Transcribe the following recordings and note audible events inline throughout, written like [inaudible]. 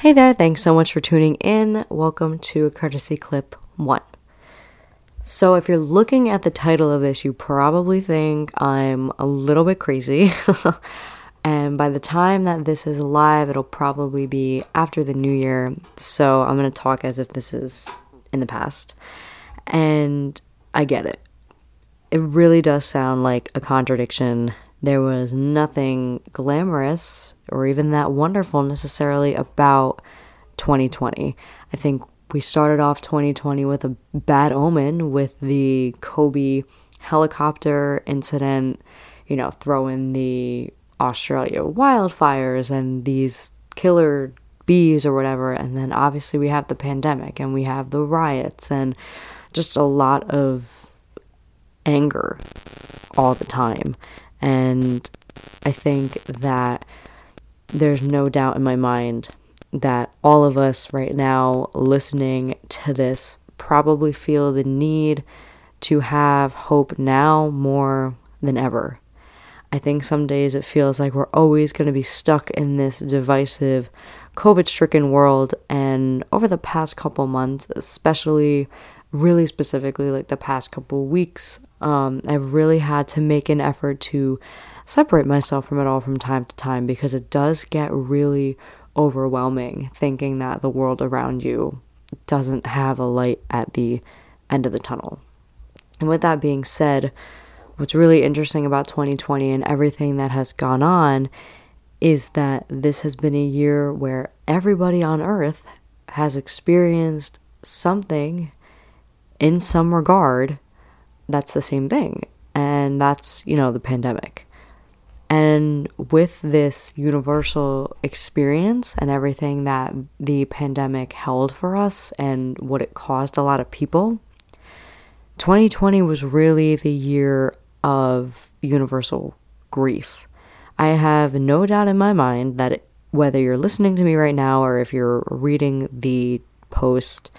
Hey there, thanks so much for tuning in. Welcome to Courtesy Clip 1. So, if you're looking at the title of this, you probably think I'm a little bit crazy. [laughs] and by the time that this is live, it'll probably be after the new year. So, I'm going to talk as if this is in the past. And I get it. It really does sound like a contradiction. There was nothing glamorous or even that wonderful necessarily about 2020. I think we started off 2020 with a bad omen with the Kobe helicopter incident, you know, throw in the Australia wildfires and these killer bees or whatever. And then obviously we have the pandemic and we have the riots and just a lot of anger all the time. And I think that there's no doubt in my mind that all of us right now listening to this probably feel the need to have hope now more than ever. I think some days it feels like we're always going to be stuck in this divisive, COVID stricken world. And over the past couple months, especially really specifically like the past couple weeks, um, I've really had to make an effort to separate myself from it all from time to time because it does get really overwhelming thinking that the world around you doesn't have a light at the end of the tunnel. And with that being said, what's really interesting about 2020 and everything that has gone on is that this has been a year where everybody on earth has experienced something in some regard that's the same thing. And that's, you know, the pandemic. And with this universal experience and everything that the pandemic held for us and what it caused a lot of people, 2020 was really the year of universal grief. I have no doubt in my mind that whether you're listening to me right now or if you're reading the post,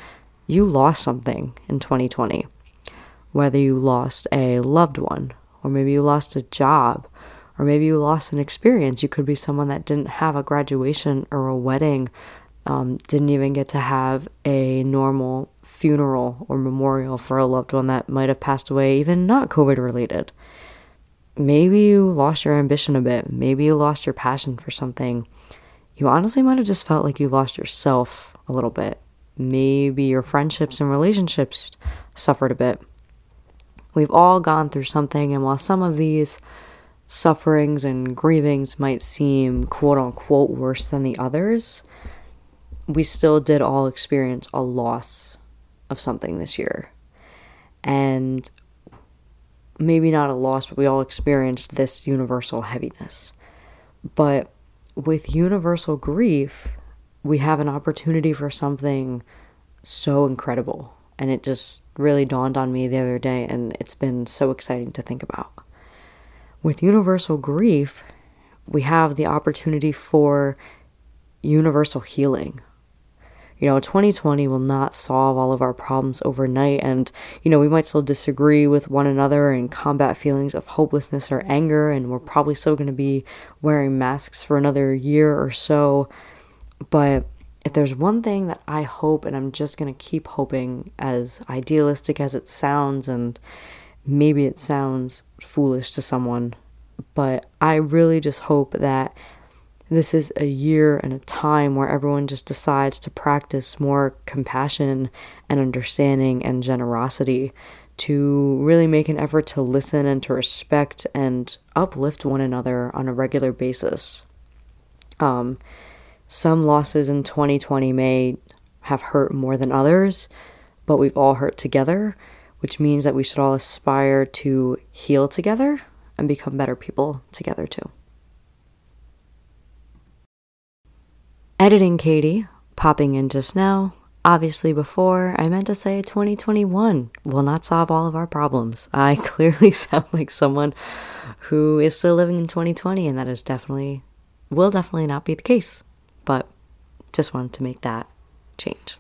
you lost something in 2020. Whether you lost a loved one, or maybe you lost a job, or maybe you lost an experience. You could be someone that didn't have a graduation or a wedding, um, didn't even get to have a normal funeral or memorial for a loved one that might have passed away, even not COVID related. Maybe you lost your ambition a bit. Maybe you lost your passion for something. You honestly might have just felt like you lost yourself a little bit. Maybe your friendships and relationships suffered a bit. We've all gone through something, and while some of these sufferings and grievings might seem quote unquote worse than the others, we still did all experience a loss of something this year. And maybe not a loss, but we all experienced this universal heaviness. But with universal grief, we have an opportunity for something so incredible. And it just really dawned on me the other day, and it's been so exciting to think about. With universal grief, we have the opportunity for universal healing. You know, 2020 will not solve all of our problems overnight, and, you know, we might still disagree with one another and combat feelings of hopelessness or anger, and we're probably still going to be wearing masks for another year or so. But if there's one thing that I hope, and I'm just going to keep hoping, as idealistic as it sounds, and maybe it sounds foolish to someone, but I really just hope that this is a year and a time where everyone just decides to practice more compassion and understanding and generosity to really make an effort to listen and to respect and uplift one another on a regular basis. Um, some losses in 2020 may have hurt more than others, but we've all hurt together which means that we should all aspire to heal together and become better people together too. Editing Katie, popping in just now. Obviously, before I meant to say 2021 will not solve all of our problems. [laughs] I clearly [laughs] sound like someone who is still living in 2020, and that is definitely, will definitely not be the case. But just wanted to make that change.